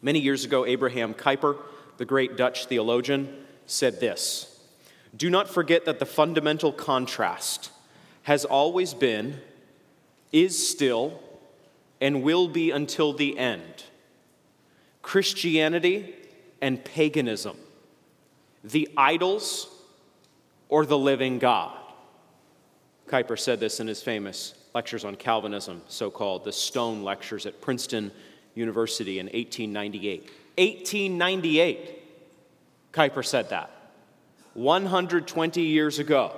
Many years ago, Abraham Kuyper, the great Dutch theologian, said this Do not forget that the fundamental contrast has always been, is still, and will be until the end Christianity and paganism, the idols or the living God. Kuyper said this in his famous lectures on Calvinism, so called the Stone Lectures at Princeton University in 1898. 1898, Kuyper said that. 120 years ago.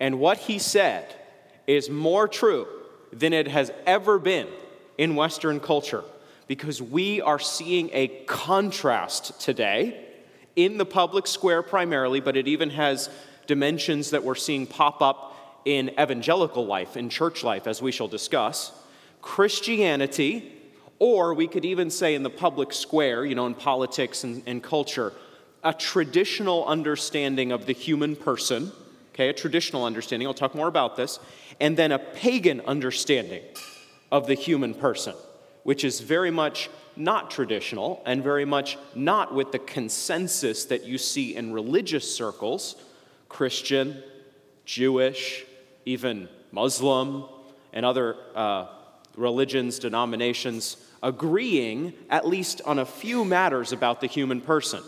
And what he said is more true than it has ever been in Western culture because we are seeing a contrast today in the public square primarily, but it even has dimensions that we're seeing pop up in evangelical life, in church life, as we shall discuss. Christianity, or we could even say in the public square, you know, in politics and, and culture, a traditional understanding of the human person, okay, a traditional understanding, I'll talk more about this, and then a pagan understanding of the human person which is very much not traditional and very much not with the consensus that you see in religious circles Christian, Jewish, even Muslim, and other uh, religions, denominations agreeing, at least on a few matters, about the human person.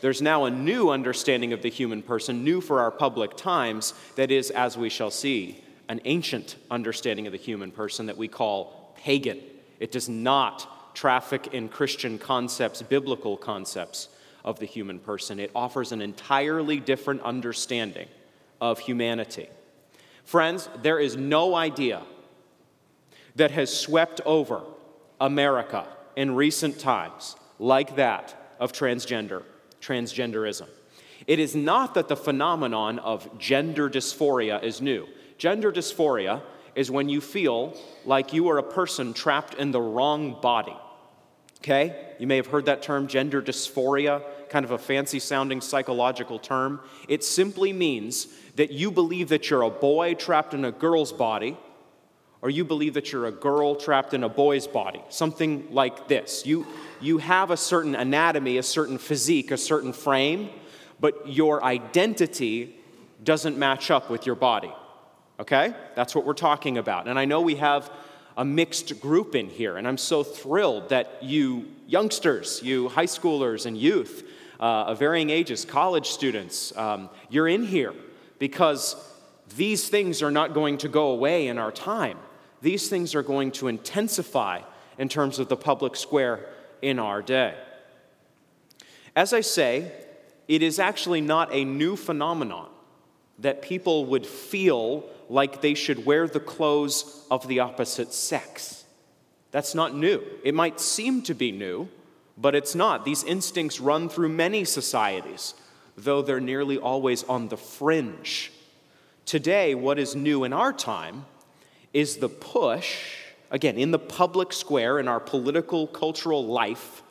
There's now a new understanding of the human person, new for our public times, that is, as we shall see, an ancient understanding of the human person that we call pagan. It does not traffic in Christian concepts, biblical concepts of the human person. It offers an entirely different understanding of humanity. Friends, there is no idea that has swept over America in recent times like that of transgender, transgenderism. It is not that the phenomenon of gender dysphoria is new. Gender dysphoria is when you feel like you are a person trapped in the wrong body. Okay? You may have heard that term, gender dysphoria, kind of a fancy sounding psychological term. It simply means that you believe that you're a boy trapped in a girl's body, or you believe that you're a girl trapped in a boy's body. Something like this. You, you have a certain anatomy, a certain physique, a certain frame, but your identity doesn't match up with your body. Okay? That's what we're talking about. And I know we have a mixed group in here, and I'm so thrilled that you youngsters, you high schoolers and youth uh, of varying ages, college students, um, you're in here because these things are not going to go away in our time. These things are going to intensify in terms of the public square in our day. As I say, it is actually not a new phenomenon that people would feel like they should wear the clothes of the opposite sex. That's not new. It might seem to be new, but it's not. These instincts run through many societies, though they're nearly always on the fringe. Today, what is new in our time is the push, again, in the public square, in our political, cultural life,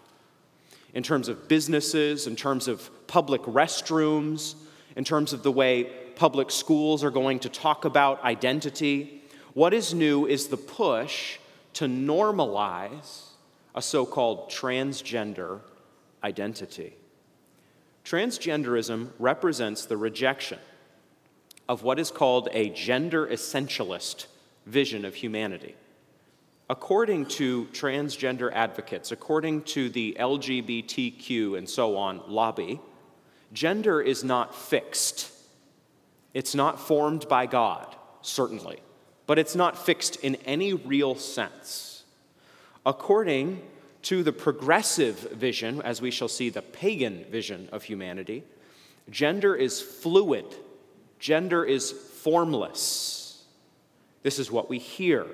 in terms of businesses, in terms of public restrooms, in terms of the way public schools are going to talk about identity. What is new is the push to normalize a so called transgender identity. Transgenderism represents the rejection of what is called a gender essentialist vision of humanity. According to transgender advocates, according to the LGBTQ and so on lobby, gender is not fixed. It's not formed by God, certainly, but it's not fixed in any real sense. According to the progressive vision, as we shall see the pagan vision of humanity, gender is fluid, gender is formless. This is what we hear.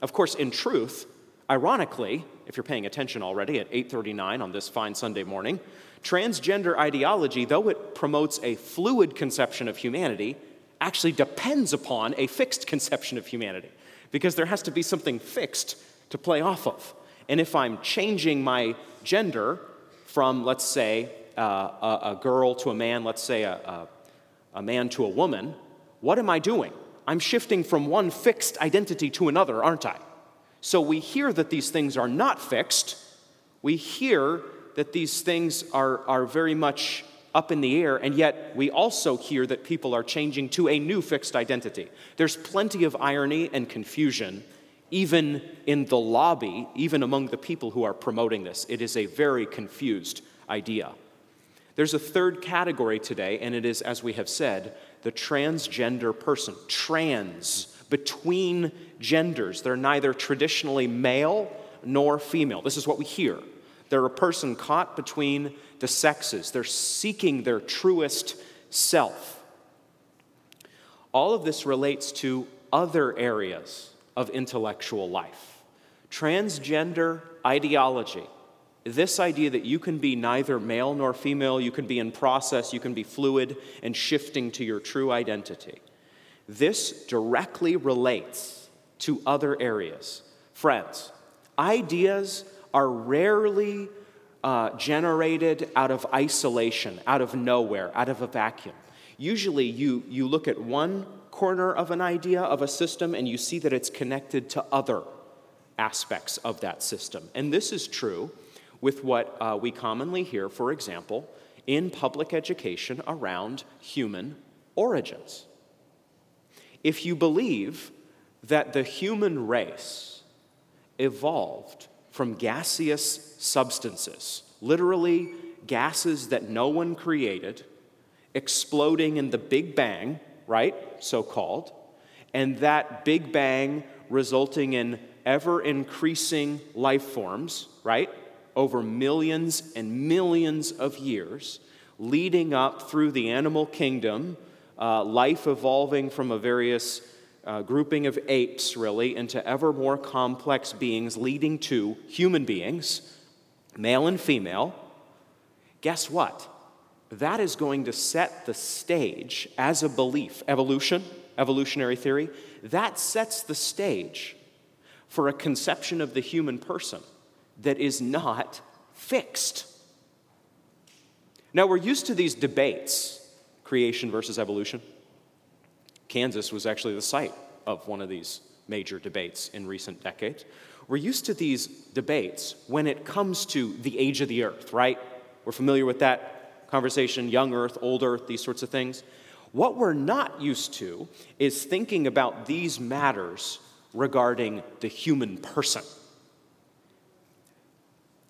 Of course, in truth, ironically, if you're paying attention already at 8:39 on this fine Sunday morning, transgender ideology, though it promotes a fluid conception of humanity, actually depends upon a fixed conception of humanity because there has to be something fixed to play off of. And if I'm changing my gender from, let's say, uh, a, a, girl to a man, let's say a, a, a man to a woman, what am I doing? I'm shifting from one fixed identity to another, aren't I? So we hear that these things are not fixed, We hear that these things are, are very much up in the air, and yet we also hear that people are changing to a new fixed identity. There's plenty of irony and confusion, even in the lobby, even among the people who are promoting this. It is a very confused idea. There's a third category today, and it is, as we have said, the transgender person. Trans, between genders. They're neither traditionally male nor female. This is what we hear. They're a person caught between the sexes, they're seeking their truest self. All of this relates to other areas of intellectual life. Transgender ideology, this idea that you can be neither male nor female, you can be in process, you can be fluid and shifting to your true identity. This directly relates to other areas. Friends, ideas are rarely uh, generated out of isolation, out of nowhere, out of a vacuum. Usually, you, you look at one corner of an idea, of a system, and you see that it's connected to other aspects of that system. And this is true with what uh, we commonly hear, for example, in public education around human origins. If you believe that the human race evolved from gaseous substances, literally gases that no one created, exploding in the Big Bang, right? So called, and that Big Bang resulting in ever increasing life forms, right? Over millions and millions of years, leading up through the animal kingdom uh, life evolving from a various uh, grouping of apes, really, into ever more complex beings, leading to human beings, male and female. Guess what? That is going to set the stage as a belief. Evolution, evolutionary theory, that sets the stage for a conception of the human person that is not fixed. Now, we're used to these debates creation versus evolution. Kansas was actually the site of one of these major debates in recent decades. We're used to these debates when it comes to the age of the earth, right? We're familiar with that conversation young earth, old earth, these sorts of things. What we're not used to is thinking about these matters regarding the human person.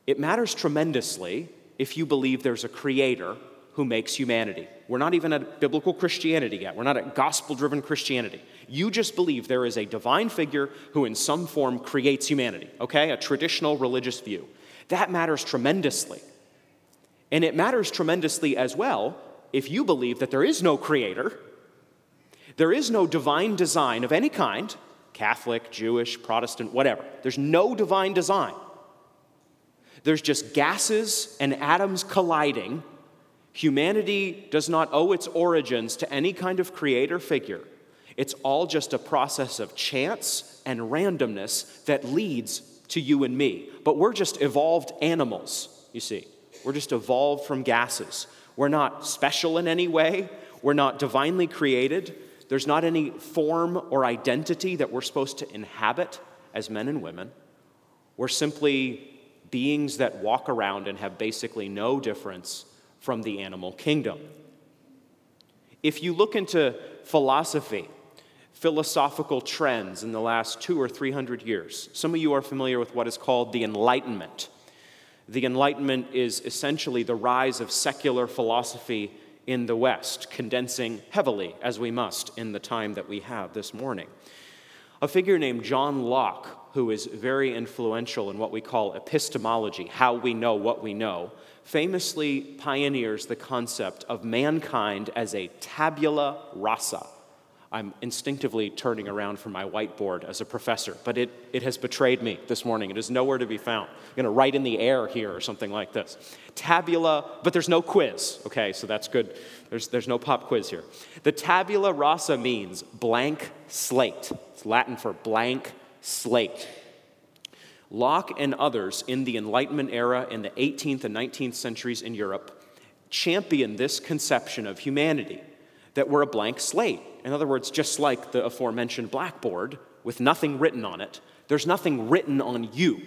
It matters tremendously if you believe there's a creator who makes humanity. We're not even at biblical Christianity yet. We're not at gospel driven Christianity. You just believe there is a divine figure who, in some form, creates humanity, okay? A traditional religious view. That matters tremendously. And it matters tremendously as well if you believe that there is no creator, there is no divine design of any kind Catholic, Jewish, Protestant, whatever. There's no divine design. There's just gases and atoms colliding Humanity does not owe its origins to any kind of creator figure. It's all just a process of chance and randomness that leads to you and me. But we're just evolved animals, you see. We're just evolved from gases. We're not special in any way, we're not divinely created. There's not any form or identity that we're supposed to inhabit as men and women. We're simply beings that walk around and have basically no difference from the animal kingdom. If you look into philosophy, philosophical trends in the last two or three hundred years, some of you are familiar with what is called the Enlightenment. The Enlightenment is essentially the rise of secular philosophy in the West, condensing heavily, as we must, in the time that we have this morning. A figure named John Locke, who is very influential in what we call epistemology, how we know what we know, famously pioneers the concept of mankind as a tabula rasa. I'm instinctively turning around from my whiteboard as a professor, but it, it has betrayed me this morning. It is nowhere to be found. I'm going to write in the air here or something like this. Tabula, but there's no quiz, okay, so that's good. There's, there's no pop quiz here. The tabula rasa means blank slate, it's Latin for blank slate. Locke and others in the Enlightenment era in the 18th and 19th centuries in Europe championed this conception of humanity that we're a blank slate. In other words, just like the aforementioned blackboard with nothing written on it, there's nothing written on you.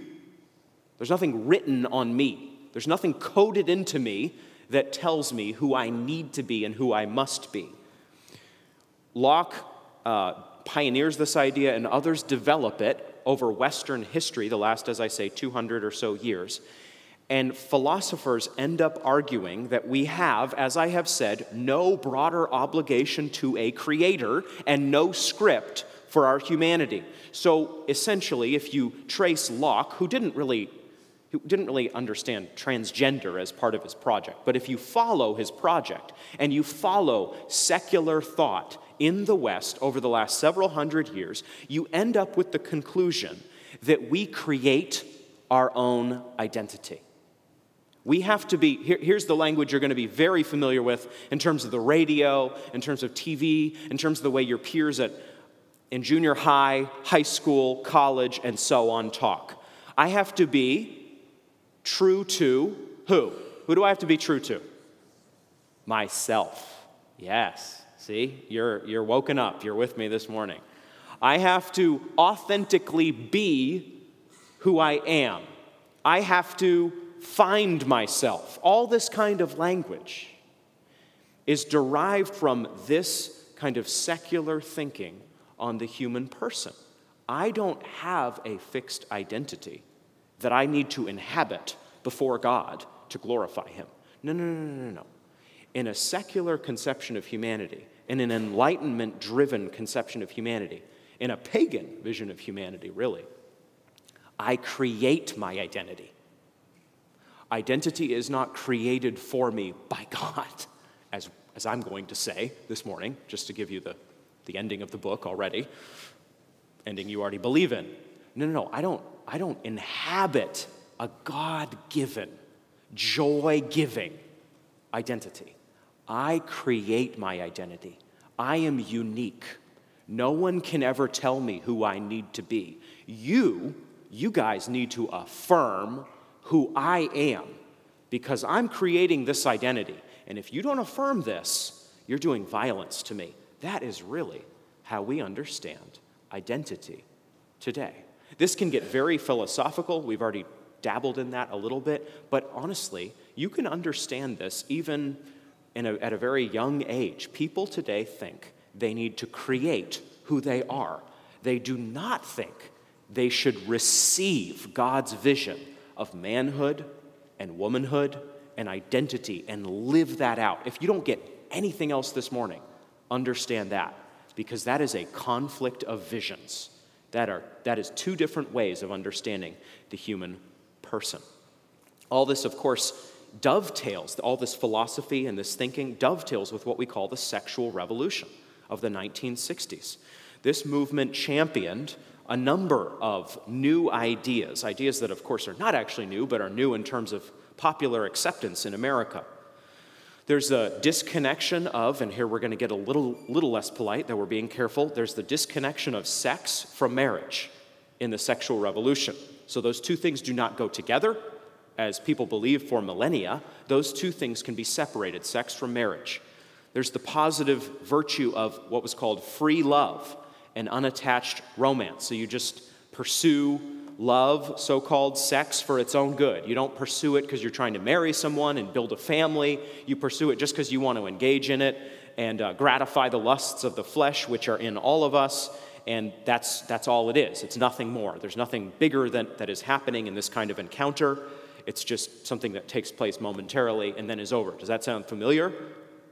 There's nothing written on me. There's nothing coded into me that tells me who I need to be and who I must be. Locke uh, pioneers this idea, and others develop it over Western history, the last, as I say, 200 or so years. And philosophers end up arguing that we have, as I have said, no broader obligation to a creator and no script for our humanity. So essentially, if you trace Locke, who didn't really who didn't really understand transgender as part of his project. But if you follow his project and you follow secular thought in the West over the last several hundred years, you end up with the conclusion that we create our own identity. We have to be, here, here's the language you're going to be very familiar with in terms of the radio, in terms of TV, in terms of the way your peers at, in junior high, high school, college, and so on talk. I have to be true to who? Who do I have to be true to? Myself. Yes. See, you're, you're woken up. You're with me this morning. I have to authentically be who I am. I have to find myself. All this kind of language is derived from this kind of secular thinking on the human person. I don't have a fixed identity that I need to inhabit before God to glorify Him. No, no, no, no, no, no. In a secular conception of humanity, in an enlightenment driven conception of humanity, in a pagan vision of humanity, really, I create my identity. Identity is not created for me by God, as, as I'm going to say this morning, just to give you the, the ending of the book already, ending you already believe in. No, no, no, I don't, I don't inhabit a God given, joy giving identity. I create my identity. I am unique. No one can ever tell me who I need to be. You, you guys need to affirm who I am because I'm creating this identity. And if you don't affirm this, you're doing violence to me. That is really how we understand identity today. This can get very philosophical. We've already dabbled in that a little bit, but honestly, you can understand this even a, at a very young age. People today think they need to create who they are, they do not think they should receive God's vision of manhood and womanhood and identity and live that out. If you don't get anything else this morning, understand that because that is a conflict of visions. That, are, that is two different ways of understanding the human person. All this, of course, dovetails, all this philosophy and this thinking dovetails with what we call the sexual revolution of the 1960s. This movement championed a number of new ideas, ideas that, of course, are not actually new, but are new in terms of popular acceptance in America. There's a disconnection of, and here we're going to get a little, little less polite, that we're being careful. There's the disconnection of sex from marriage in the sexual revolution. So those two things do not go together, as people believe for millennia. Those two things can be separated sex from marriage. There's the positive virtue of what was called free love and unattached romance. So you just pursue love, so called sex, for its own good. You don't pursue it because you're trying to marry someone and build a family. You pursue it just because you want to engage in it and uh, gratify the lusts of the flesh, which are in all of us. And that's, that's all it is. It's nothing more. There's nothing bigger than, that is happening in this kind of encounter. It's just something that takes place momentarily and then is over. Does that sound familiar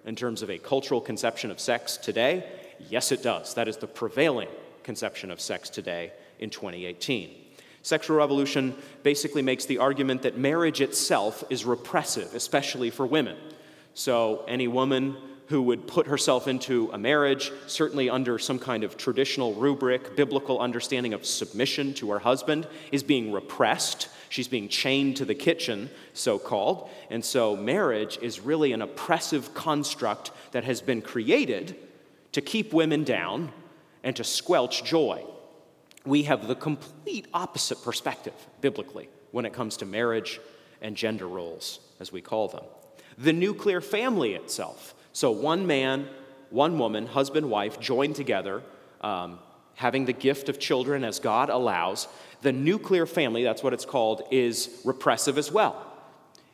in terms of a cultural conception of sex today? Yes, it does. That is the prevailing conception of sex today in 2018. Sexual revolution basically makes the argument that marriage itself is repressive, especially for women. So, any woman who would put herself into a marriage, certainly under some kind of traditional rubric, biblical understanding of submission to her husband, is being repressed. She's being chained to the kitchen, so called. And so, marriage is really an oppressive construct that has been created to keep women down and to squelch joy we have the complete opposite perspective biblically when it comes to marriage and gender roles, as we call them. The nuclear family itself. So, one man, one woman, husband, wife, joined together, um, having the gift of children as God allows, the nuclear family, that's what it's called, is repressive as well.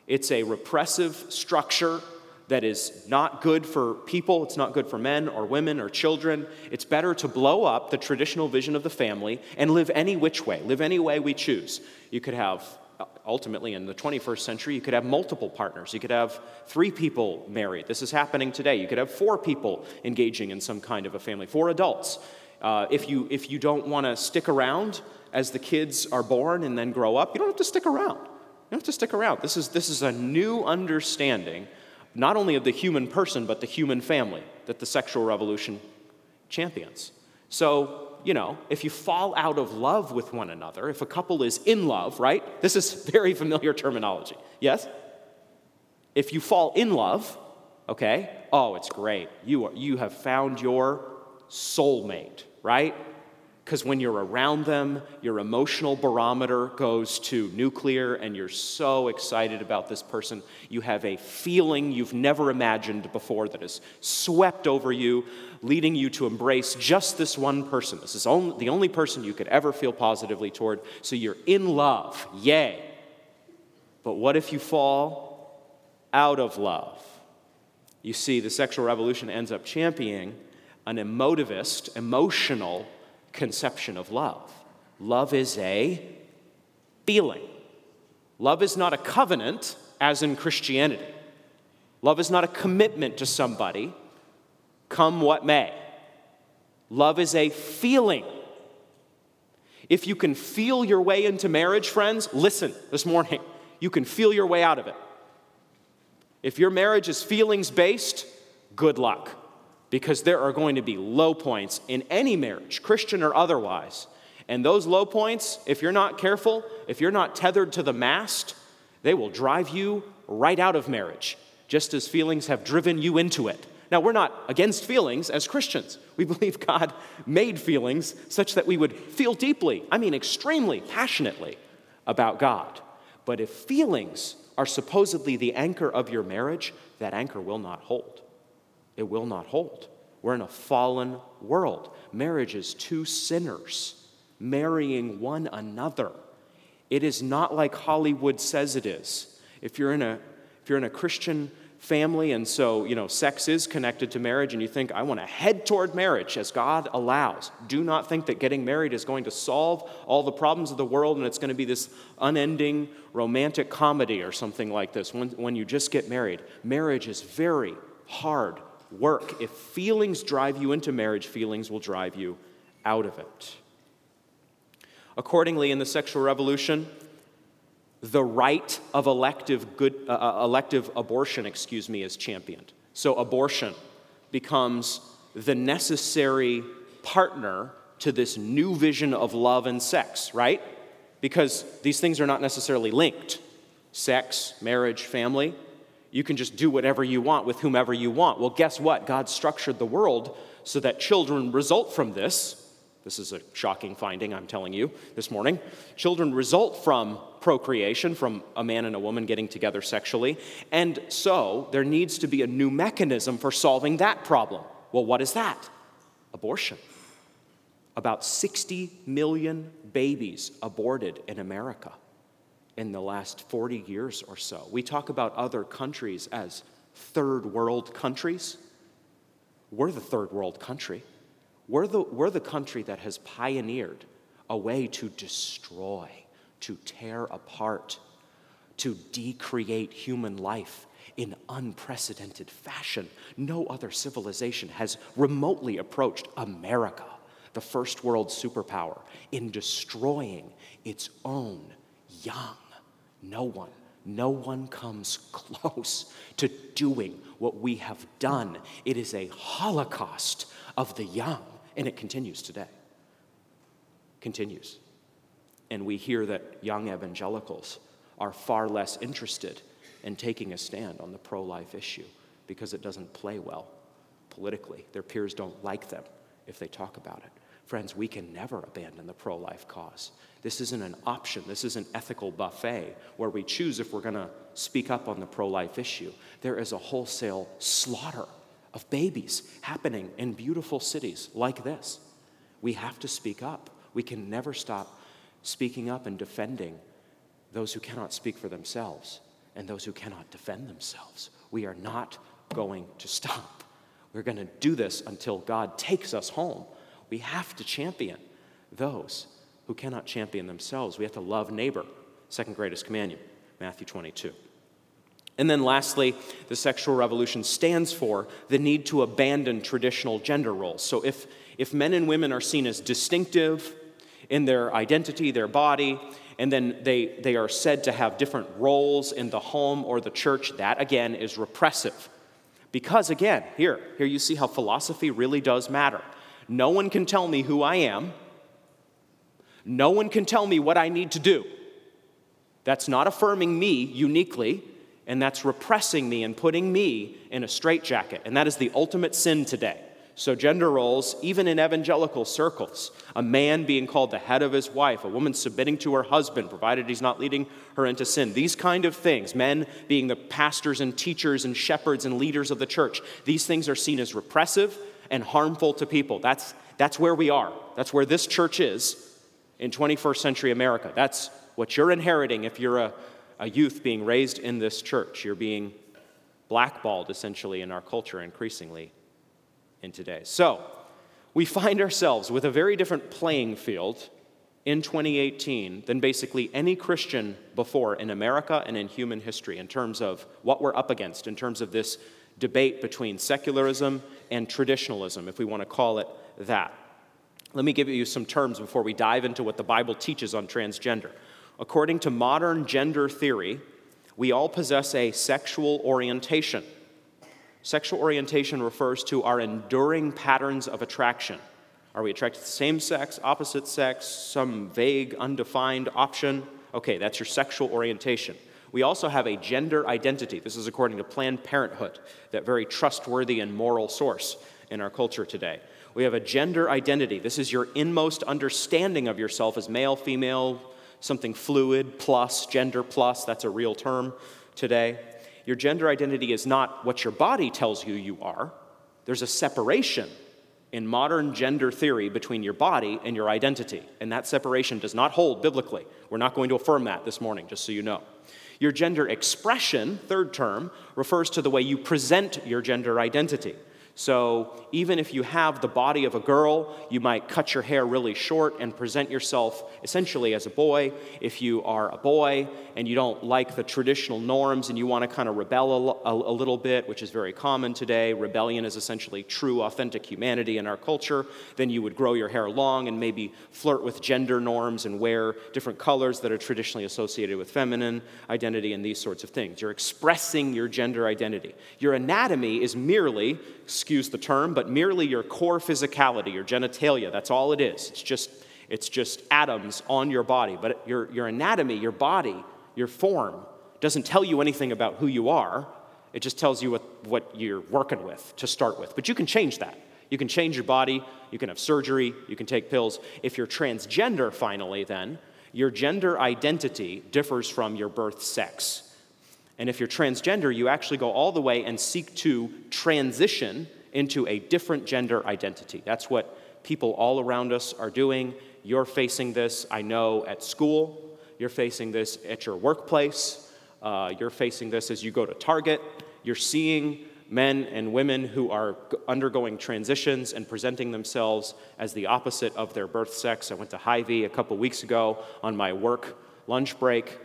It's a repressive structure that is not good for people, it's not good for men or women or children. It's better to blow up the traditional vision of the family and live any which way, live any way we choose. You could have, ultimately, in the 21st century, you could have multiple partners. You could have three people married. This is happening today. You could have four people engaging in some kind of a family, four adults. Uh, if, you, if you don't want to stick around as the kids are born and then grow up, you don't have to stick around. You don't have to stick around. This is, this is a new understanding, not only of the human person, but the human family that the sexual revolution champions. So, you know, if you fall out of love with one another, if a couple is in love, right? This is very familiar terminology. Yes? If you fall in love, okay, oh, it's great. You, are, you have found your soulmate, right? Because when you're around them, your emotional barometer goes to nuclear and you're so excited about this person. You have a feeling you've never imagined before that has swept over you, leading you to embrace just this one person. This is only, the only person you could ever feel positively toward. So you're in love. Yay. But what if you fall out of love? You see, the sexual revolution ends up championing an emotivist, emotional conception of love. Love is a feeling. Love is not a covenant, as in Christianity. Love is not a commitment to somebody, come what may. Love is a feeling. If you can feel your way into marriage, friends, listen this morning. You can feel your way out of it. If your marriage is feelings based, good luck because there are going to be low points in any marriage, Christian or otherwise. And those low points, if you're not careful, if you're not tethered to the mast, they will drive you right out of marriage, just as feelings have driven you into it. Now, we're not against feelings as Christians. We believe God made feelings such that we would feel deeply, I mean, extremely passionately about God. But if feelings are supposedly the anchor of your marriage, that anchor will not hold it will not hold. We're in a fallen world. Marriage is two sinners marrying one another. It is not like Hollywood says it is. If you're in a, if you're in a Christian family and so you know sex is connected to marriage and you think i want to head toward marriage as god allows do not think that getting married is going to solve all the problems of the world and it's going to be this unending romantic comedy or something like this when, when you just get married marriage is very hard work. If feelings drive you into marriage, feelings will drive you out of it. Accordingly, in the sexual revolution, the right of elective, good, uh, uh, elective abortion, excuse me, is championed. So abortion becomes the necessary partner to this new vision of love and sex, right? Because these things are not necessarily linked. Sex, marriage, family, you can just do whatever you want with whomever you want. Well, guess what? God structured the world so that children result from this. This is a shocking finding, I'm telling you this morning. Children result from procreation, from a man and a woman getting together sexually. And so there needs to be a new mechanism for solving that problem. Well, what is that? Abortion. About 60 million babies aborted in America in the last 40 years or so. We talk about other countries as third world countries. We're the third world country. We're the, we're the country that has pioneered a way to destroy, to tear apart, to decreate human life in unprecedented fashion. No other civilization has remotely approached America, the first world superpower, in destroying its own young. No one, no one comes close to doing what we have done. It is a holocaust of the young, and it continues today. Continues. And we hear that young evangelicals are far less interested in taking a stand on the pro life issue because it doesn't play well politically. Their peers don't like them if they talk about it. Friends, we can never abandon the pro life cause. This isn't an option. This is an ethical buffet where we choose if we're going to speak up on the pro life issue. There is a wholesale slaughter of babies happening in beautiful cities like this. We have to speak up. We can never stop speaking up and defending those who cannot speak for themselves and those who cannot defend themselves. We are not going to stop. We're going to do this until God takes us home. We have to champion those who cannot champion themselves. We have to love neighbor, second greatest commandment, Matthew 22. And then lastly, the sexual revolution stands for the need to abandon traditional gender roles. So if, if men and women are seen as distinctive in their identity, their body, and then they, they are said to have different roles in the home or the church, that again is repressive. Because again, here, here you see how philosophy really does matter. No one can tell me who I am. No one can tell me what I need to do. That's not affirming me uniquely, and that's repressing me and putting me in a straitjacket. And that is the ultimate sin today. So, gender roles, even in evangelical circles, a man being called the head of his wife, a woman submitting to her husband, provided he's not leading her into sin, these kind of things, men being the pastors and teachers and shepherds and leaders of the church, these things are seen as repressive and harmful to people. That's, that's where we are. That's where this church is in 21st century America. That's what you're inheriting if you're a, a youth being raised in this church. You're being blackballed essentially in our culture increasingly in today. So, we find ourselves with a very different playing field in 2018 than basically any Christian before in America and in human history in terms of what we're up against, in terms of this debate between secularism and traditionalism, if we want to call it that. Let me give you some terms before we dive into what the Bible teaches on transgender. According to modern gender theory, we all possess a sexual orientation. Sexual orientation refers to our enduring patterns of attraction. Are we attracted to the same sex, opposite sex, some vague, undefined option? Okay, that's your sexual orientation. We also have a gender identity. This is according to Planned Parenthood, that very trustworthy and moral source in our culture today. We have a gender identity. This is your inmost understanding of yourself as male, female, something fluid, plus, gender plus. That's a real term today your gender identity is not what your body tells you you are. There's a separation in modern gender theory between your body and your identity, and that separation does not hold biblically. We're not going to affirm that this morning, just so you know. Your gender expression, third term, refers to the way you present your gender identity. So, even if you have the body of a girl, you might cut your hair really short and present yourself essentially as a boy. If you are a boy and you don't like the traditional norms and you want to kind of rebel a, a, little bit, which is very common today, rebellion is essentially true, authentic humanity in our culture, then you would grow your hair long and maybe flirt with gender norms and wear different colors that are traditionally associated with feminine identity and these sorts of things. You're expressing your gender identity. Your anatomy is merely excuse the term, but merely your core physicality, your genitalia. That's all it is. It's just, it's just atoms on your body. But your, your anatomy, your body, your form, doesn't tell you anything about who you are. It just tells you what, what you're working with to start with. But you can change that. You can change your body, you can have surgery, you can take pills. If you're transgender, finally, then, your gender identity differs from your birth sex. And if you're transgender, you actually go all the way and seek to transition into a different gender identity. That's what people all around us are doing. You're facing this, I know, at school. You're facing this at your workplace. Uh, you're facing this as you go to Target. You're seeing men and women who are undergoing transitions and presenting themselves as the opposite of their birth sex. I went to Hy-Vee a couple weeks ago on my work lunch break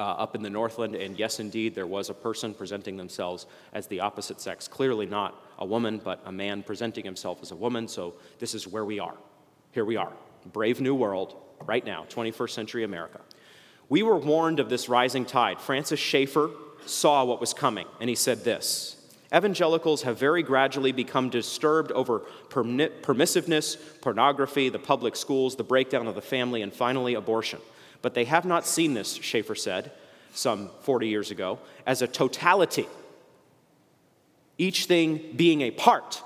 uh, up in the Northland, and yes, indeed, there was a person presenting themselves as the opposite sex. Clearly not a woman, but a man presenting himself as a woman. So this is where we are. Here we are. Brave new world, right now, 21st century America. We were warned of this rising tide. Francis Schaeffer saw what was coming, and he said this Evangelicals have very gradually become disturbed over permissiveness, pornography, the public schools, the breakdown of the family, and finally abortion. But they have not seen this, Schaeffer said some 40 years ago, as a totality, each thing being a part,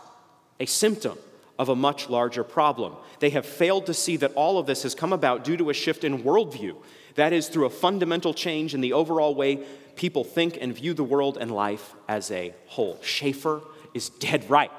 a symptom of a much larger problem. They have failed to see that all of this has come about due to a shift in worldview. That is, through a fundamental change in the overall way people think and view the world and life as a whole. Schaeffer is dead right.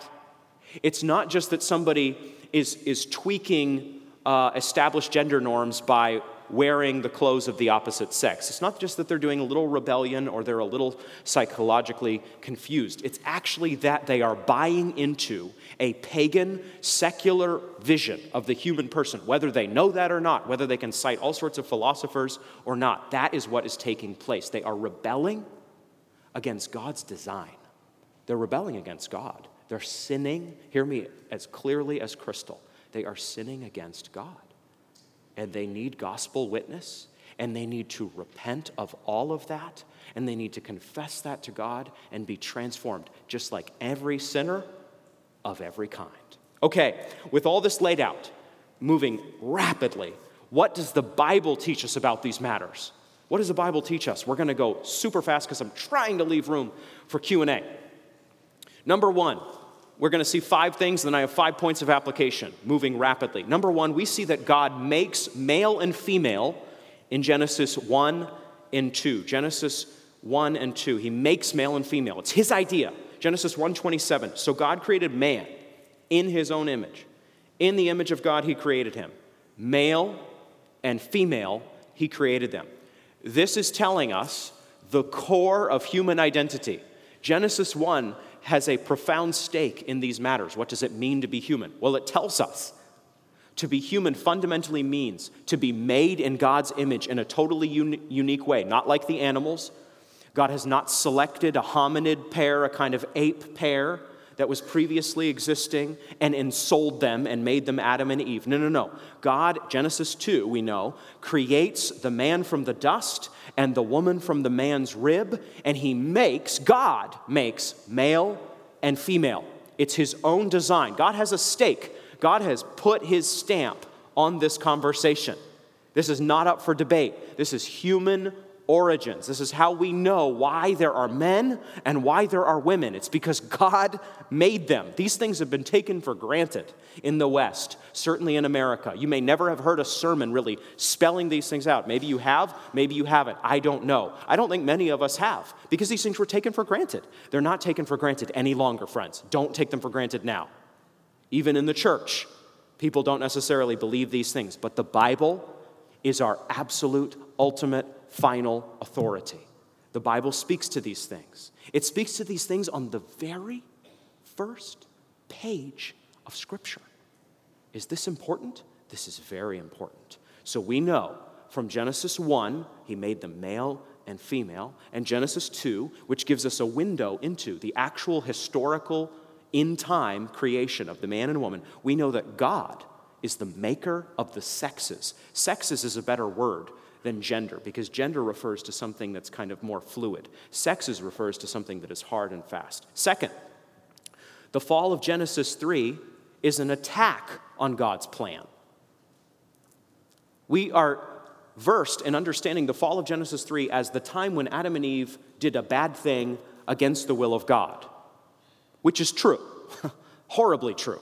It's not just that somebody is, is tweaking uh, established gender norms by wearing the clothes of the opposite sex. It's not just that they're doing a little rebellion or they're a little psychologically confused. It's actually that they are buying into a pagan, secular vision of the human person, whether they know that or not, whether they can cite all sorts of philosophers or not. That is what is taking place. They are rebelling against God's design, they're rebelling against God. They're sinning, hear me as clearly as crystal. They are sinning against God and they need gospel witness, and they need to repent of all of that, and they need to confess that to God and be transformed, just like every sinner of every kind. Okay, with all this laid out, moving rapidly, what does the Bible teach us about these matters? What does the Bible teach us? We're going to go super fast because I'm trying to leave room for Q&A. Number 1, we're going to see five things, and then I have five points of application, moving rapidly. Number one, we see that God makes male and female in Genesis 1 and 2. Genesis 1 and 2. He makes male and female. It's his idea. Genesis 1:27. So God created man in his own image. In the image of God he created him. Male and female he created them. This is telling us the core of human identity. Genesis 1 has a profound stake in these matters. What does it mean to be human? Well, it tells us. To be human fundamentally means to be made in God's image in a totally un- unique way, not like the animals. God has not selected a hominid pair, a kind of ape pair that was previously existing and ensouled them and made them Adam and Eve. No, no, no. God, Genesis 2, we know, creates the man from the dust and the woman from the man's rib, and he makes, God makes male and female. It's his own design. God has a stake, God has put his stamp on this conversation. This is not up for debate. This is human origins. This is how we know why there are men and why there are women. It's because God made them. These things have been taken for granted in the West, certainly in America. You may never have heard a sermon really spelling these things out. Maybe you have, maybe you haven't. I don't know. I don't think many of us have because these things were taken for granted. They're not taken for granted any longer, friends. Don't take them for granted now. Even in the church, people don't necessarily believe these things, but the Bible is our absolute, ultimate final authority. The Bible speaks to these things. It speaks to these things on the very first page of Scripture. Is this important? This is very important. So we know from Genesis 1, he made them male and female, and Genesis 2, which gives us a window into the actual historical, in time creation of the man and woman, we know that God is the maker of the sexes. Sexes is a better word than gender, because gender refers to something that's kind of more fluid. Sexes refers to something that is hard and fast. Second, the fall of Genesis 3 is an attack on God's plan. We are versed in understanding the fall of Genesis 3 as the time when Adam and Eve did a bad thing against the will of God, which is true, horribly true.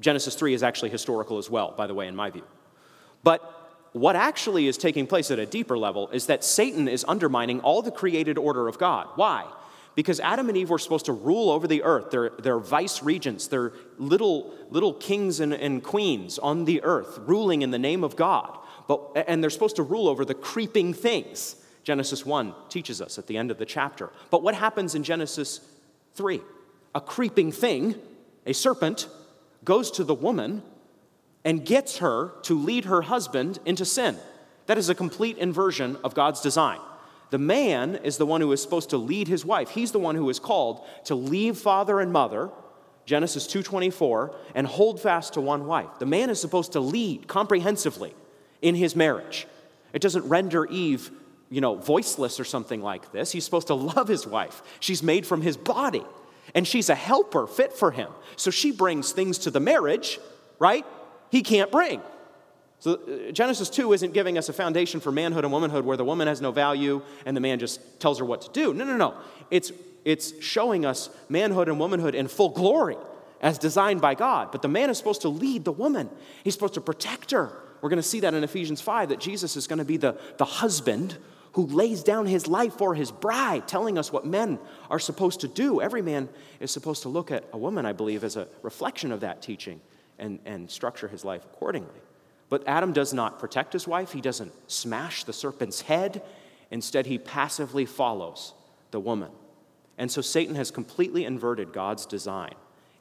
Genesis 3 is actually historical as well, by the way, in my view. But what actually is taking place at a deeper level is that Satan is undermining all the created order of God. Why? Because Adam and Eve were supposed to rule over the earth. They're, they're vice regents, they're little, little kings and, and queens on the earth, ruling in the name of God. But, and they're supposed to rule over the creeping things. Genesis 1 teaches us at the end of the chapter. But what happens in Genesis 3? A creeping thing, a serpent, goes to the woman and gets her to lead her husband into sin. That is a complete inversion of God's design. The man is the one who is supposed to lead his wife. He's the one who is called to leave father and mother, Genesis 2:24, and hold fast to one wife. The man is supposed to lead comprehensively in his marriage. It doesn't render Eve, you know, voiceless or something like this. He's supposed to love his wife. She's made from his body, and she's a helper fit for him. So she brings things to the marriage, right? He can't bring. So uh, Genesis 2 isn't giving us a foundation for manhood and womanhood where the woman has no value and the man just tells her what to do. No, no, no. It's, it's showing us manhood and womanhood in full glory as designed by God. But the man is supposed to lead the woman, he's supposed to protect her. We're going to see that in Ephesians 5 that Jesus is going to be the, the husband who lays down his life for his bride, telling us what men are supposed to do. Every man is supposed to look at a woman, I believe, as a reflection of that teaching and, and structure his life accordingly. But Adam does not protect his wife, he doesn't smash the serpent's head. Instead, he passively follows the woman. And so Satan has completely inverted God's design.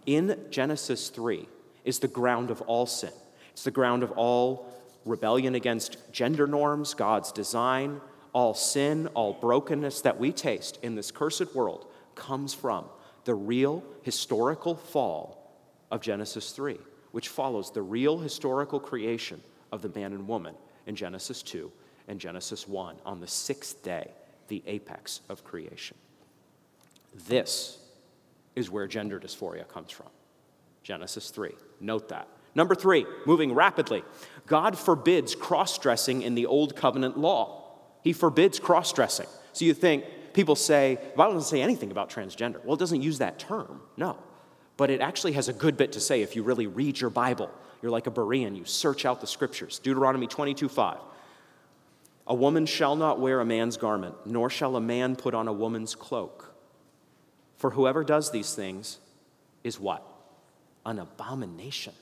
In Genesis 3 is the ground of all sin, it's the ground of all rebellion against gender norms, God's design, all sin, all brokenness that we taste in this cursed world comes from the real historical fall of Genesis 3 which follows the real historical creation of the man and woman in Genesis 2 and Genesis 1 on the sixth day, the apex of creation. This is where gender dysphoria comes from. Genesis 3. Note that. Number three, moving rapidly, God forbids cross dressing in the Old Covenant law. He forbids cross dressing. So you think, people say, the Bible doesn't say anything about transgender. Well, it doesn't use that term. No but it actually has a good bit to say if you really read your Bible. You're like a Berean, you search out the scriptures. Deuteronomy 22 5. A woman shall not wear a man's garment, nor shall a man put on a woman's cloak. For whoever does these things is what? An abomination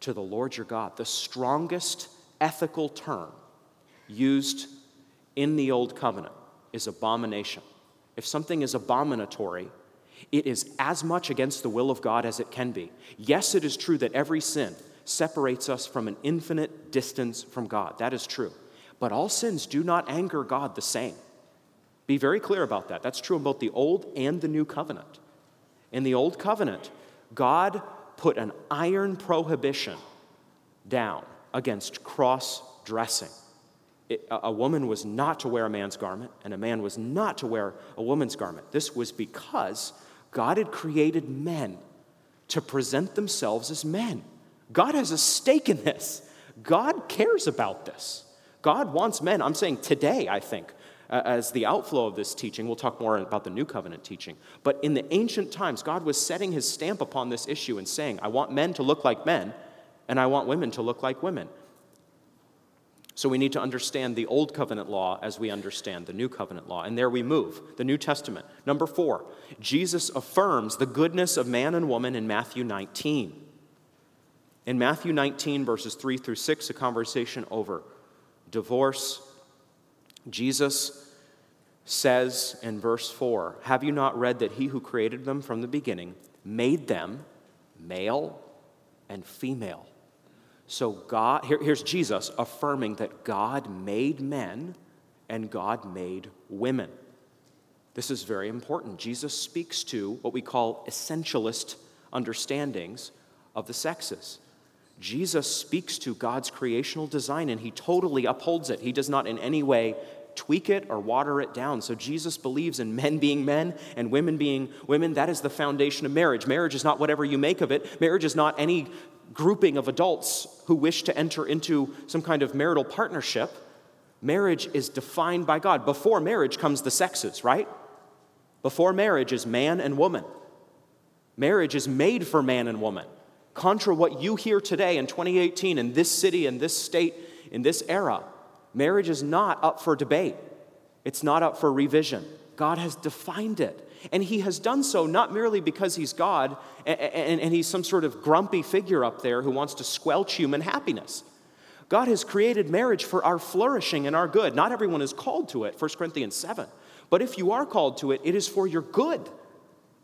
to the Lord your God. The strongest ethical term used in the Old Covenant is abomination. If something is abominatory, it is as much against the will of God as it can be. Yes, it is true that every sin separates us from an infinite distance from God. That is true. But all sins do not anger God the same. Be very clear about that. That's true in both the Old and the New Covenant. In the Old Covenant, God put an iron prohibition down against cross dressing. a woman was not to wear a man's garment, and a man was not to wear a woman's garment. This was because God had created men to present themselves as men. God has a stake in this. God cares about this. God wants men. I'm saying today, I think, as the outflow of this teaching, we'll talk more about the new covenant teaching. But in the ancient times, God was setting his stamp upon this issue and saying, I want men to look like men, and I want women to look like women. So we need to understand the Old Covenant law as we understand the New Covenant law. And there we move, the New Testament. Number four, Jesus affirms the goodness of man and woman in Matthew 19. In Matthew 19, verses 3 through 6, a conversation over divorce, Jesus says in verse 4 Have you not read that he who created them from the beginning made them male and female? So, God, here, here's Jesus affirming that God made men and God made women. This is very important. Jesus speaks to what we call essentialist understandings of the sexes. Jesus speaks to God's creational design and he totally upholds it. He does not in any way tweak it or water it down. So Jesus believes in men being men and women being women. That is the foundation of marriage. Marriage is not whatever you make of it. Marriage is not any grouping of adults who wish to enter into some kind of marital partnership, marriage is defined by God. Before marriage comes the sexes, right? Before marriage is man and woman. Marriage is made for man and woman. Contra what you hear today in 2018 in this city, in this state, in this era, marriage is not up for debate. It's not up for revision. God has defined it. And he has done so not merely because he's God and, and, and, he's some sort of grumpy figure up there who wants to squelch human happiness. God has created marriage for our flourishing and our good. Not everyone is called to it, 1 Corinthians 7. But if you are called to it, it is for your good.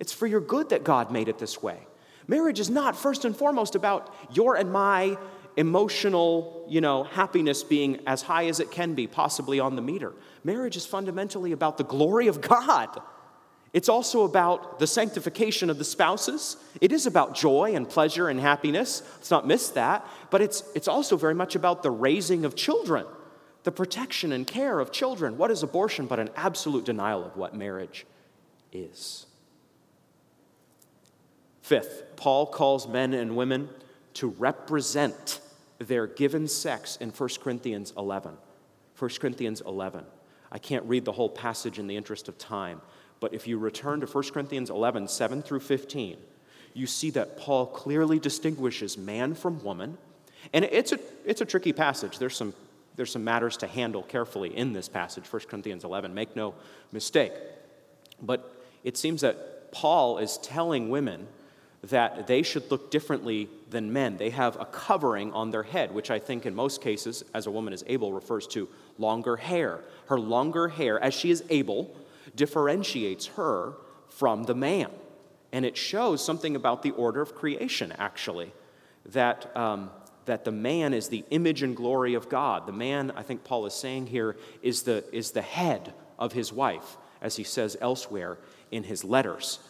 It's for your good that God made it this way. Marriage is not first and foremost about your and my emotional, you know, happiness being as high as it can be, possibly on the meter. Marriage is fundamentally about the glory of God. It's also about the sanctification of the spouses. It is about joy and pleasure and happiness. Let's not miss that. But it's, it's also very much about the raising of children, the protection and care of children. What is abortion but an absolute denial of what marriage is? Fifth, Paul calls men and women to represent their given sex in 1 Corinthians 11. 1 Corinthians 11. I can't read the whole passage in the interest of time, but if you return to 1 Corinthians 11, 7 through 15, you see that Paul clearly distinguishes man from woman. And it's a, it's a tricky passage. There's some, there's some matters to handle carefully in this passage, 1 Corinthians 11. Make no mistake. But it seems that Paul is telling women that they should look differently than men. They have a covering on their head, which I think in most cases, as a woman is able, refers to longer hair. Her longer hair, as she is able, differentiates her from the man. And it shows something about the order of creation, actually, that, um, that the man is the image and glory of God. The man, I think Paul is saying here, is the, is the head of his wife, as he says elsewhere in his letters.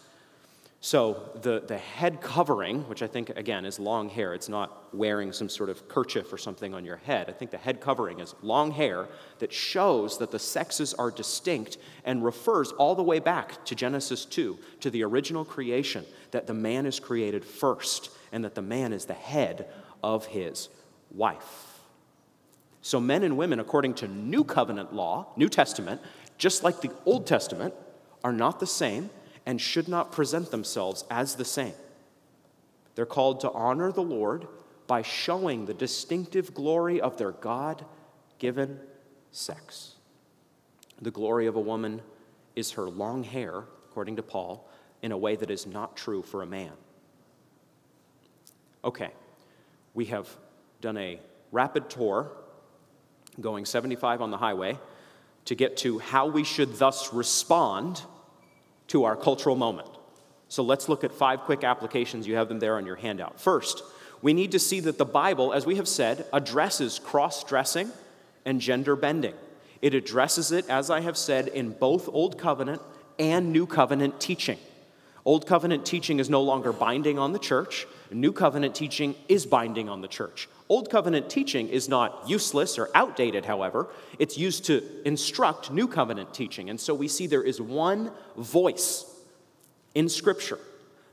So the, the head covering, which I think, again, is long hair, it's not wearing some sort of kerchief or something on your head. I think the head covering is long hair that shows that the sexes are distinct and refers all the way back to Genesis 2, to the original creation, that the man is created first and that the man is the head of his wife. So men and women, according to New Covenant law, New Testament, just like the Old Testament, are not the same and should not present themselves as the same. They're called to honor the Lord by showing the distinctive glory of their God given sex. The glory of a woman is her long hair, according to Paul, in a way that is not true for a man. Okay, we have done a rapid tour going 75 on the highway to get to how we should thus respond to our cultural moment. So let's look at five quick applications. You have them there on your handout. First, we need to see that the Bible, as we have said, addresses cross dressing and gender bending. It addresses it, as I have said, in both Old Covenant and New Covenant teaching. Old Covenant teaching is no longer binding on the church, New Covenant teaching is binding on the church. Old Covenant teaching is not useless or outdated, however. It's used to instruct New Covenant teaching. And so we see there is one voice in Scripture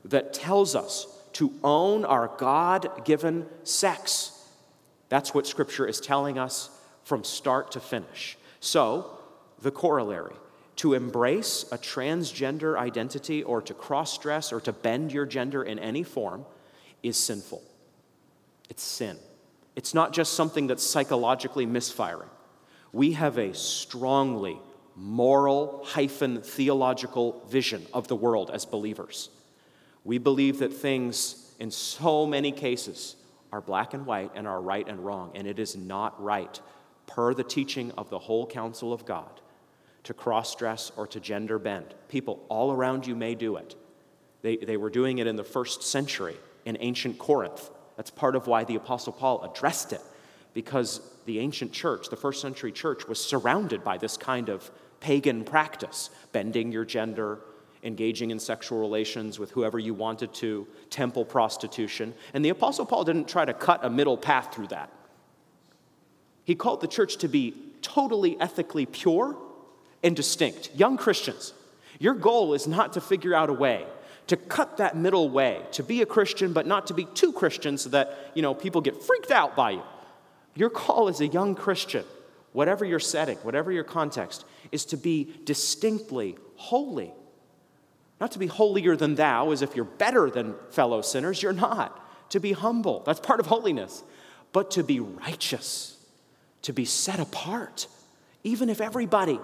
that tells us to own our God given sex. That's what Scripture is telling us from start to finish. So, the corollary to embrace a transgender identity or to cross dress or to bend your gender in any form is sinful. It's sin. It's not just something that's psychologically misfiring. We have a strongly moral hyphen theological vision of the world as believers. We believe that things in so many cases are black and white and are right and wrong, and it is not right, per the teaching of the whole counsel of God, to cross dress or to gender bend. People all around you may do it. They, they were doing it in the first century in ancient Corinth. That's part of why the Apostle Paul addressed it, because the ancient church, the first century church, was surrounded by this kind of pagan practice bending your gender, engaging in sexual relations with whoever you wanted to, temple prostitution. And the Apostle Paul didn't try to cut a middle path through that. He called the church to be totally ethically pure and distinct. Young Christians, your goal is not to figure out a way to cut that middle way, to be a Christian, but not to be too Christian so that, you know, people get freaked out by you. Your call as a young Christian, whatever your setting, whatever your context, is to be distinctly holy. Not to be holier than thou, as if you're better than fellow sinners. You're not. To be humble, that's part of holiness. But to be righteous, to be set apart, even if everybody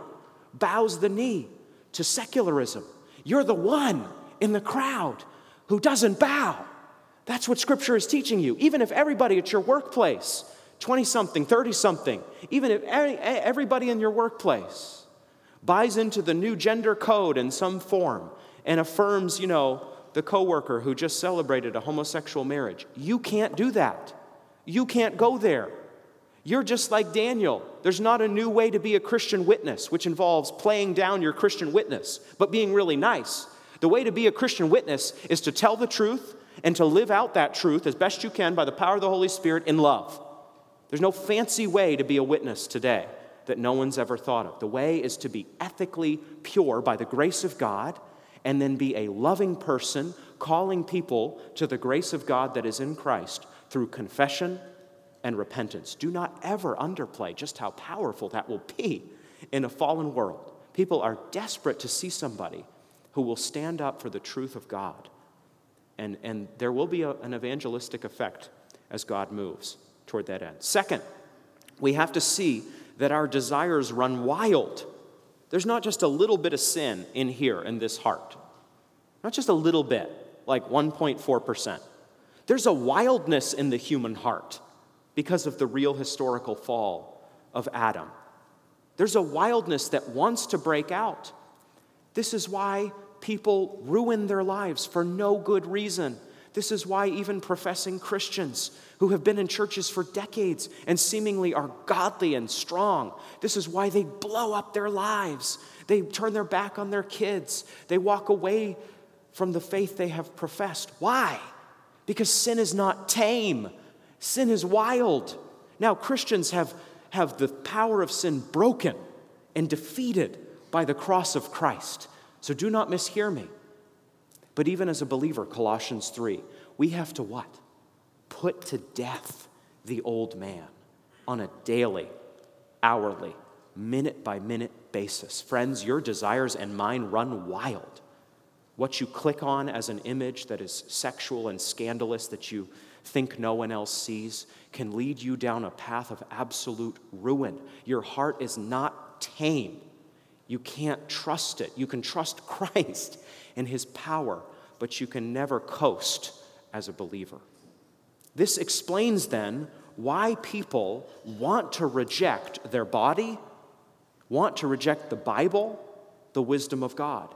bows the knee to secularism. You're the one in the crowd who doesn't bow. That's what Scripture is teaching you. Even if everybody at your workplace, 20 something, 30 something, even if everybody in your workplace buys into the new gender code in some form and affirms, you know, the coworker who just celebrated a homosexual marriage, you can't do that. You can't go there. You're just like Daniel. There's not a new way to be a Christian witness, which involves playing down your Christian witness, but being really nice. The way to be a Christian witness is to tell the truth and to live out that truth as best you can by the power of the Holy Spirit in love. There's no fancy way to be a witness today that no one's ever thought of. The way is to be ethically pure by the grace of God and then be a loving person, calling people to the grace of God that is in Christ through confession and repentance. Do not ever underplay just how powerful that will be in a fallen world. People are desperate to see somebody who will stand up for the truth of God. And, and there will be a, an evangelistic effect as God moves toward that end. Second, we have to see that our desires run wild. There's not just a little bit of sin in here in this heart, not just a little bit, like 1.4%. There's a wildness in the human heart because of the real historical fall of Adam. There's a wildness that wants to break out. This is why people ruin their lives for no good reason. This is why even professing Christians who have been in churches for decades and seemingly are godly and strong, this is why they blow up their lives. They turn their back on their kids. They walk away from the faith they have professed. Why? Because sin is not tame, sin is wild. Now, Christians have have the power of sin broken and defeated by the cross of Christ. So do not mishear me. But even as a believer, Colossians 3, we have to what? Put to death the old man on a daily, hourly, minute by minute basis. Friends, your desires and mine run wild. What you click on as an image that is sexual and scandalous that you think no one else sees can lead you down a path of absolute ruin. Your heart is not tame. You can't trust it. You can trust Christ and his power, but you can never coast as a believer. This explains then why people want to reject their body, want to reject the Bible, the wisdom of God.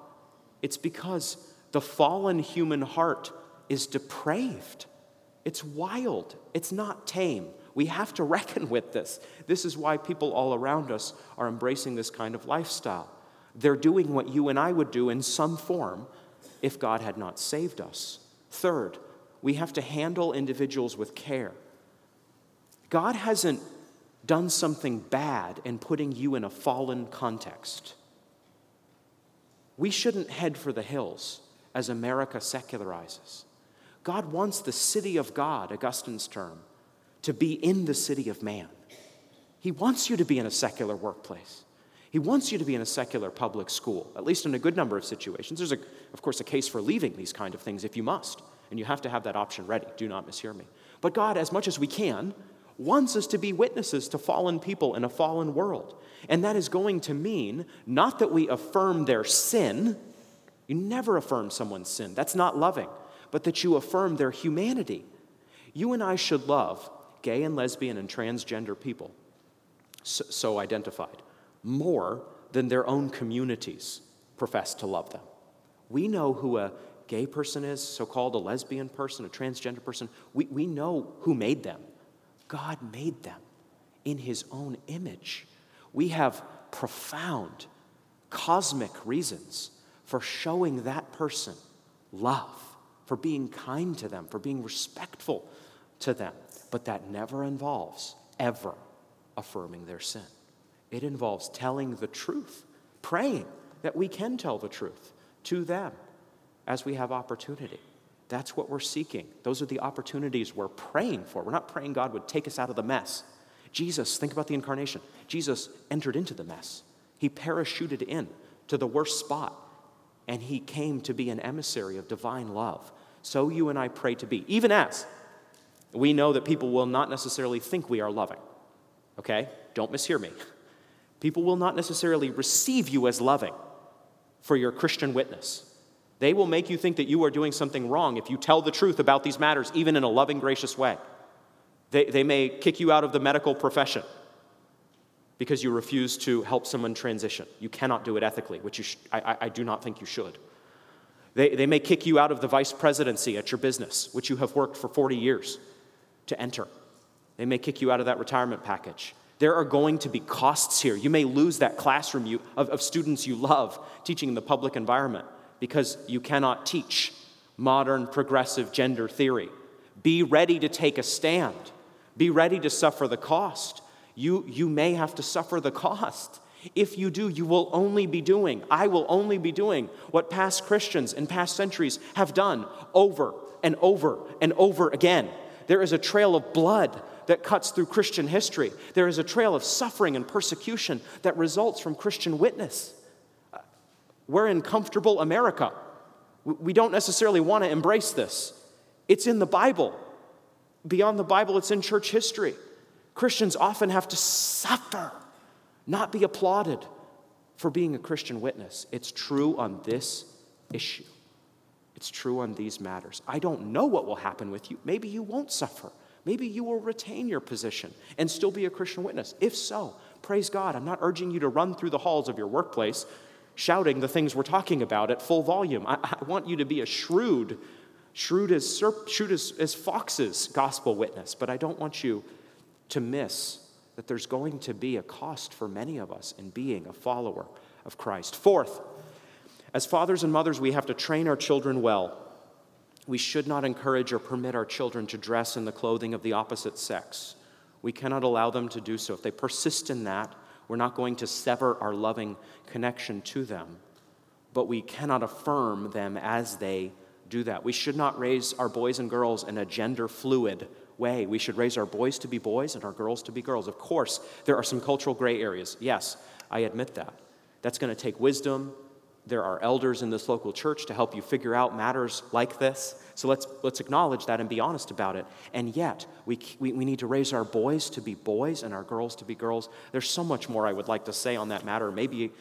It's because the fallen human heart is depraved. It's wild, it's not tame. We have to reckon with this. This is why people all around us are embracing this kind of lifestyle. They're doing what you and I would do in some form if God had not saved us. Third, we have to handle individuals with care. God hasn't done something bad in putting you in a fallen context. We shouldn't head for the hills as America secularizes. God wants the city of God, Augustine's term, to be in the city of man. He wants you to be in a secular workplace. He wants you to be in a secular public school, at least in a good number of situations. There's, a, of course, a case for leaving these kind of things if you must, and you have to have that option ready. Do not mishear me. But God, as much as we can, wants us to be witnesses to fallen people in a fallen world. And that is going to mean not that we affirm their sin. You never affirm someone's sin, that's not loving but that you affirm their humanity. You and I should love gay and lesbian and transgender people, so, so identified, more than their own communities profess to love them. We know who a gay person is, so called a lesbian person, a transgender person. We, we know who made them. God made them in his own image. We have profound, cosmic reasons for showing that person love for being kind to them, for being respectful to them. But that never involves ever affirming their sin. It involves telling the truth, praying that we can tell the truth to them as we have opportunity. That's what we're seeking. Those are the opportunities we're praying for. We're not praying God would take us out of the mess. Jesus, think about the incarnation. Jesus entered into the mess. He parachuted in to the worst spot and he came to be an emissary of divine love. So you and I pray to be, even as we know that people will not necessarily think we are loving. Okay? Don't mishear me. People will not necessarily receive you as loving for your Christian witness. They will make you think that you are doing something wrong if you tell the truth about these matters, even in a loving, gracious way. They, they may kick you out of the medical profession because you refuse to help someone transition. You cannot do it ethically, which sh- I, I do not think you should. They, they may kick you out of the vice presidency at your business, which you have worked for 40 years to enter. They may kick you out of that retirement package. There are going to be costs here. You may lose that classroom you, of, of students you love teaching in the public environment because you cannot teach modern progressive gender theory. Be ready to take a stand, be ready to suffer the cost you, you may have to suffer the cost. If you do, you will only be doing, I will only be doing what past Christians in past centuries have done over and over and over again. There is a trail of blood that cuts through Christian history. There is a trail of suffering and persecution that results from Christian witness. We're in comfortable America. We don't necessarily want to embrace this. It's in the Bible. Beyond the Bible, it's in church history. Christians often have to suffer, not be applauded for being a Christian witness. It's true on this issue. It's true on these matters. I don't know what will happen with you. Maybe you won't suffer. Maybe you will retain your position and still be a Christian witness. If so, praise God. I'm not urging you to run through the halls of your workplace shouting the things we're talking about at full volume. I, I want you to be a shrewd, shrewd as, serp, shrewd as, as foxes gospel witness, but I don't want you to miss that there's going to be a cost for many of us in being a follower of Christ. Fourth, as fathers and mothers, we have to train our children well. We should not encourage or permit our children to dress in the clothing of the opposite sex. We cannot allow them to do so. If they persist in that, we're not going to sever our loving connection to them, but we cannot affirm them as they do that. We should not raise our boys and girls in a gender fluid way. We should raise our boys to be boys and our girls to be girls. Of course, there are some cultural gray areas. Yes, I admit that. That's going to take wisdom. There are elders in this local church to help you figure out matters like this. So let's, let's acknowledge that and be honest about it. And yet, we, we, we need to raise our boys to be boys and our girls to be girls. There's so much more I would like to say on that matter. Maybe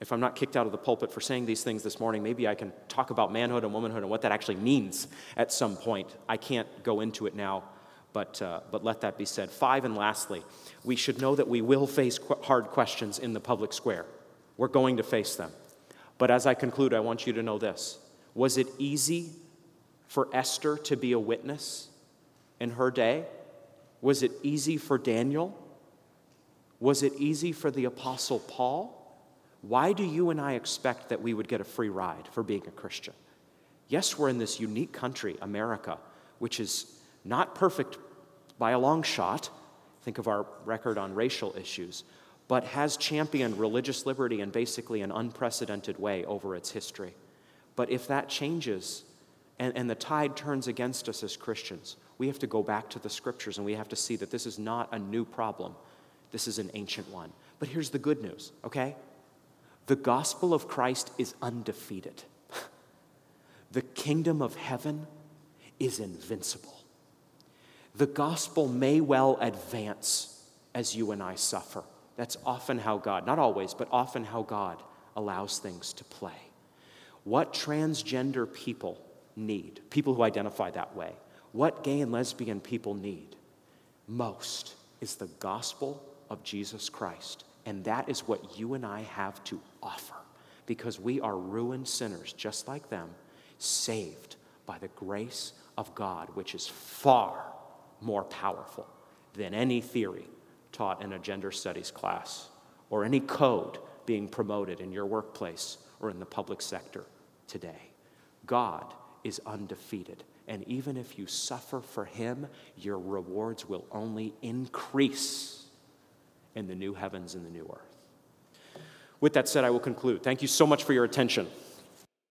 if I'm not kicked out of the pulpit for saying these things this morning, maybe I can talk about manhood and womanhood and what that actually means at some point. I can't go into it now, but, uh, but let that be said. Five, and lastly, we should know that we will face qu- hard questions in the public square. We're going to face them. But as I conclude, I want you to know this Was it easy for Esther to be a witness in her day? Was it easy for Daniel? Was it easy for the Apostle Paul? Why do you and I expect that we would get a free ride for being a Christian? Yes, we're in this unique country, America, which is not perfect by a long shot. Think of our record on racial issues, but has championed religious liberty in basically an unprecedented way over its history. But if that changes and, and the tide turns against us as Christians, we have to go back to the scriptures and we have to see that this is not a new problem. This is an ancient one. But here's the good news, okay? The gospel of Christ is undefeated. The kingdom of heaven is invincible. The gospel may well advance as you and I suffer. That's often how God, not always, but often how God allows things to play. What transgender people need, people who identify that way, what gay and lesbian people need most is the gospel of Jesus Christ and that is what you and I have to offer because we are ruined sinners just like them, saved by the grace of God, which is far more powerful than any theory taught in a gender studies class or any code being promoted in your workplace or in the public sector today. God is undefeated. And even if you suffer for him, your rewards will only increase in the new heavens and the new earth. With that said, I will conclude. Thank you so much for your attention.